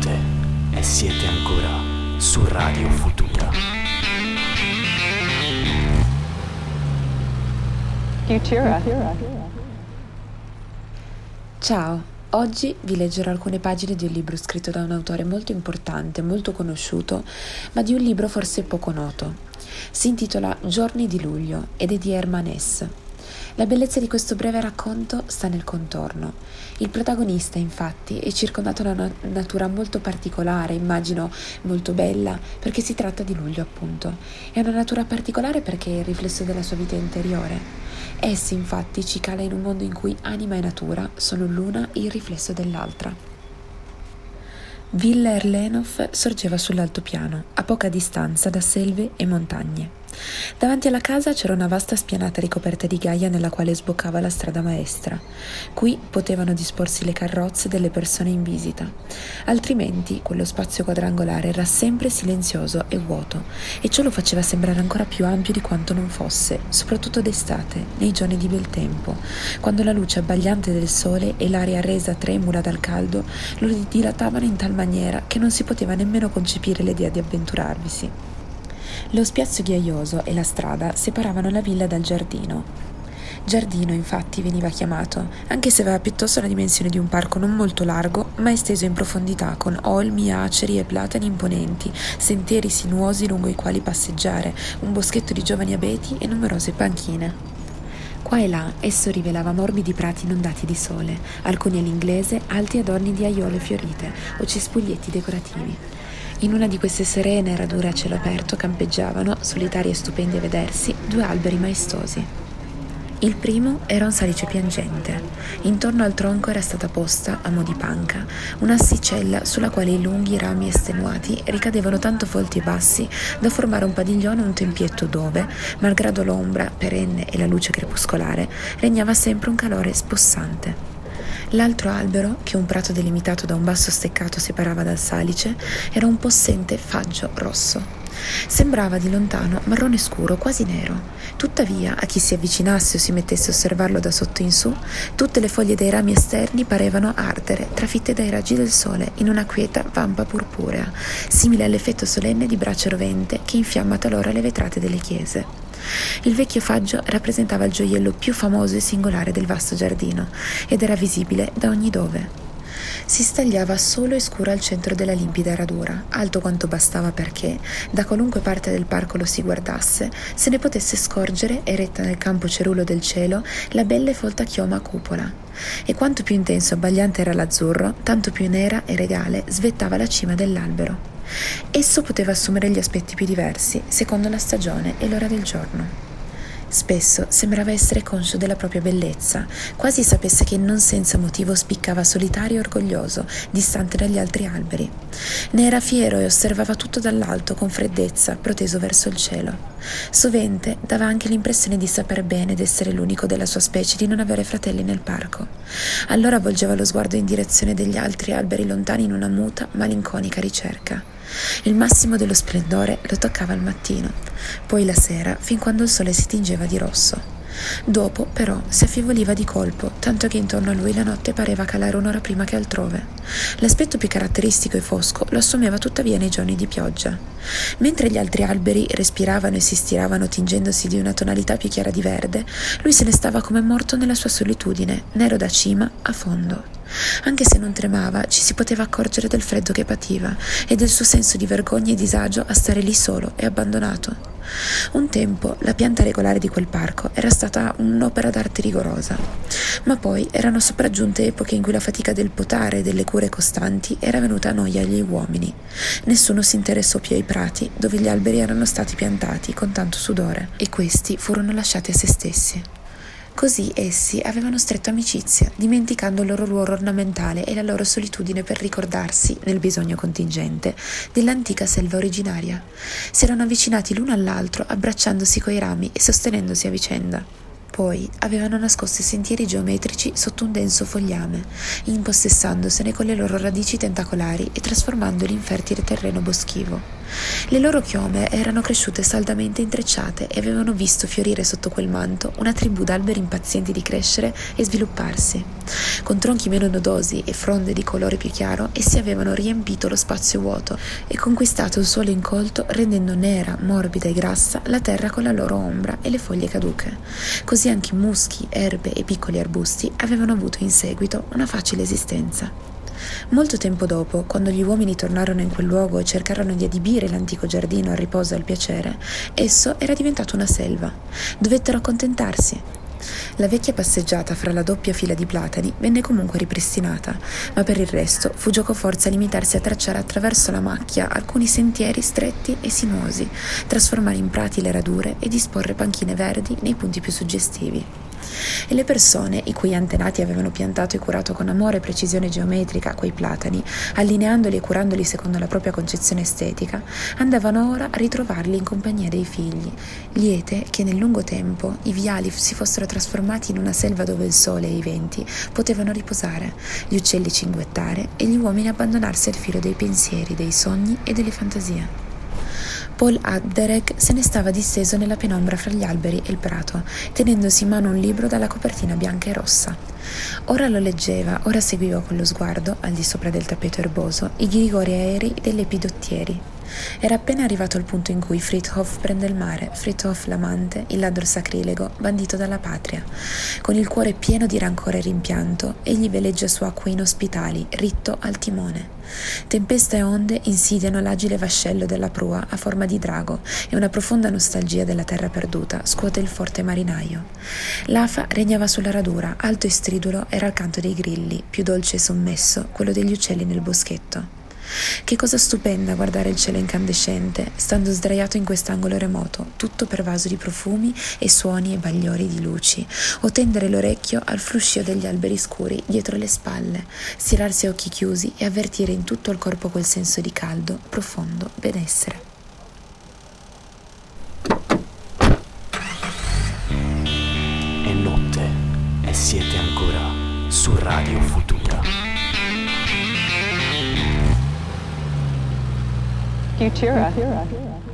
notte e siete ancora su Radio Futura. Futura. Ciao, oggi vi leggerò alcune pagine di un libro scritto da un autore molto importante, molto conosciuto, ma di un libro forse poco noto. Si intitola Giorni di luglio ed è di Herman Hesse. La bellezza di questo breve racconto sta nel contorno. Il protagonista, infatti, è circondato da una natura molto particolare, immagino molto bella, perché si tratta di luglio, appunto. È una natura particolare perché è il riflesso della sua vita interiore. Essi, infatti, ci cala in un mondo in cui anima e natura sono l'una il riflesso dell'altra. Villa Erlenov sorgeva sull'altopiano, a poca distanza da selve e montagne. Davanti alla casa c'era una vasta spianata ricoperta di gaia nella quale sboccava la strada maestra. Qui potevano disporsi le carrozze delle persone in visita. Altrimenti quello spazio quadrangolare era sempre silenzioso e vuoto e ciò lo faceva sembrare ancora più ampio di quanto non fosse, soprattutto d'estate, nei giorni di bel tempo, quando la luce abbagliante del sole e l'aria resa tremula dal caldo lo dilatavano in tal maniera che non si poteva nemmeno concepire l'idea di avventurarvisi. Lo spiazzo ghiaioso e la strada separavano la villa dal giardino. Giardino infatti veniva chiamato, anche se aveva piuttosto la dimensione di un parco non molto largo, ma esteso in profondità, con olmi, aceri e platani imponenti, sentieri sinuosi lungo i quali passeggiare, un boschetto di giovani abeti e numerose panchine. Qua e là esso rivelava morbidi prati inondati di sole, alcuni all'inglese, altri adorni di aiole fiorite o cespuglietti decorativi. In una di queste serene radure a cielo aperto campeggiavano, solitari e stupendi a vedersi, due alberi maestosi. Il primo era un salice piangente. Intorno al tronco era stata posta, a mo' di panca, un'assicella sulla quale i lunghi rami estenuati ricadevano tanto folti e bassi da formare un padiglione o un tempietto dove, malgrado l'ombra perenne e la luce crepuscolare, regnava sempre un calore spossante. L'altro albero, che un prato delimitato da un basso steccato separava dal salice, era un possente faggio rosso. Sembrava di lontano marrone scuro, quasi nero. Tuttavia, a chi si avvicinasse o si mettesse a osservarlo da sotto in su, tutte le foglie dei rami esterni parevano ardere, trafitte dai raggi del sole, in una quieta vampa purpurea, simile all'effetto solenne di brace rovente che infiamma talora le vetrate delle chiese. Il vecchio faggio rappresentava il gioiello più famoso e singolare del vasto giardino ed era visibile da ogni dove. Si stagliava solo e scuro al centro della limpida radura, alto quanto bastava perché, da qualunque parte del parco lo si guardasse, se ne potesse scorgere, eretta nel campo cerulo del cielo, la bella e folta chioma a cupola. E quanto più intenso e abbagliante era l'azzurro, tanto più nera e regale svettava la cima dell'albero. Esso poteva assumere gli aspetti più diversi, secondo la stagione e l'ora del giorno. Spesso sembrava essere conscio della propria bellezza, quasi sapesse che non senza motivo spiccava solitario e orgoglioso, distante dagli altri alberi. Ne era fiero e osservava tutto dall'alto con freddezza, proteso verso il cielo. Sovente dava anche l'impressione di saper bene ed essere l'unico della sua specie di non avere fratelli nel parco. Allora volgeva lo sguardo in direzione degli altri alberi lontani in una muta, malinconica ricerca. Il massimo dello splendore lo toccava al mattino, poi la sera, fin quando il sole si tingeva di rosso. Dopo, però, si affivoliva di colpo, tanto che intorno a lui la notte pareva calare un'ora prima che altrove. L'aspetto più caratteristico e fosco lo assumeva tuttavia nei giorni di pioggia. Mentre gli altri alberi respiravano e si stiravano tingendosi di una tonalità più chiara di verde, lui se ne stava come morto nella sua solitudine, nero da cima a fondo. Anche se non tremava, ci si poteva accorgere del freddo che pativa e del suo senso di vergogna e disagio a stare lì solo e abbandonato. Un tempo la pianta regolare di quel parco era stata un'opera d'arte rigorosa, ma poi erano sopraggiunte epoche in cui la fatica del potare e delle cure costanti era venuta a noia agli uomini. Nessuno si interessò più ai prati dove gli alberi erano stati piantati con tanto sudore e questi furono lasciati a se stessi. Così essi avevano stretto amicizia, dimenticando il loro ruolo ornamentale e la loro solitudine per ricordarsi, nel bisogno contingente, dell'antica selva originaria. Si erano avvicinati l'uno all'altro, abbracciandosi coi rami e sostenendosi a vicenda. Poi avevano nascosto i sentieri geometrici sotto un denso fogliame, impossessandosene con le loro radici tentacolari e trasformandoli in fertile terreno boschivo. Le loro chiome erano cresciute saldamente intrecciate e avevano visto fiorire sotto quel manto una tribù d'alberi impazienti di crescere e svilupparsi. Con tronchi meno nodosi e fronde di colore più chiaro, essi avevano riempito lo spazio vuoto e conquistato il suolo incolto, rendendo nera, morbida e grassa la terra con la loro ombra e le foglie caduche. Così anche muschi, erbe e piccoli arbusti avevano avuto in seguito una facile esistenza. Molto tempo dopo, quando gli uomini tornarono in quel luogo e cercarono di adibire l'antico giardino al riposo e al piacere, esso era diventato una selva. Dovettero accontentarsi. La vecchia passeggiata fra la doppia fila di platani venne comunque ripristinata, ma per il resto fu gioco forza limitarsi a tracciare attraverso la macchia alcuni sentieri stretti e sinuosi, trasformare in prati le radure e disporre panchine verdi nei punti più suggestivi e le persone i cui antenati avevano piantato e curato con amore e precisione geometrica quei platani, allineandoli e curandoli secondo la propria concezione estetica, andavano ora a ritrovarli in compagnia dei figli, liete che nel lungo tempo i viali si fossero trasformati in una selva dove il sole e i venti potevano riposare, gli uccelli cinguettare e gli uomini abbandonarsi al filo dei pensieri, dei sogni e delle fantasie. Paul Adderek se ne stava disteso nella penombra fra gli alberi e il prato, tenendosi in mano un libro dalla copertina bianca e rossa. Ora lo leggeva, ora seguiva con lo sguardo, al di sopra del tappeto erboso, i ghirigori aerei delle epidottieri. Era appena arrivato al punto in cui Frithof prende il mare, Frithof l'amante, il ladro sacrilego, bandito dalla patria. Con il cuore pieno di rancore e rimpianto, egli veleggia su acque inospitali, ritto al timone. Tempesta e onde insidiano l'agile vascello della prua a forma di drago e una profonda nostalgia della terra perduta scuote il forte marinaio. L'afa regnava sulla radura, alto e stridulo era il canto dei grilli, più dolce e sommesso quello degli uccelli nel boschetto. Che cosa stupenda guardare il cielo incandescente, stando sdraiato in quest'angolo remoto, tutto pervaso di profumi e suoni e bagliori di luci, o tendere l'orecchio al fruscio degli alberi scuri dietro le spalle, stirarsi a occhi chiusi e avvertire in tutto il corpo quel senso di caldo, profondo benessere. È notte e siete ancora su Radio Futura. Futura. Futura.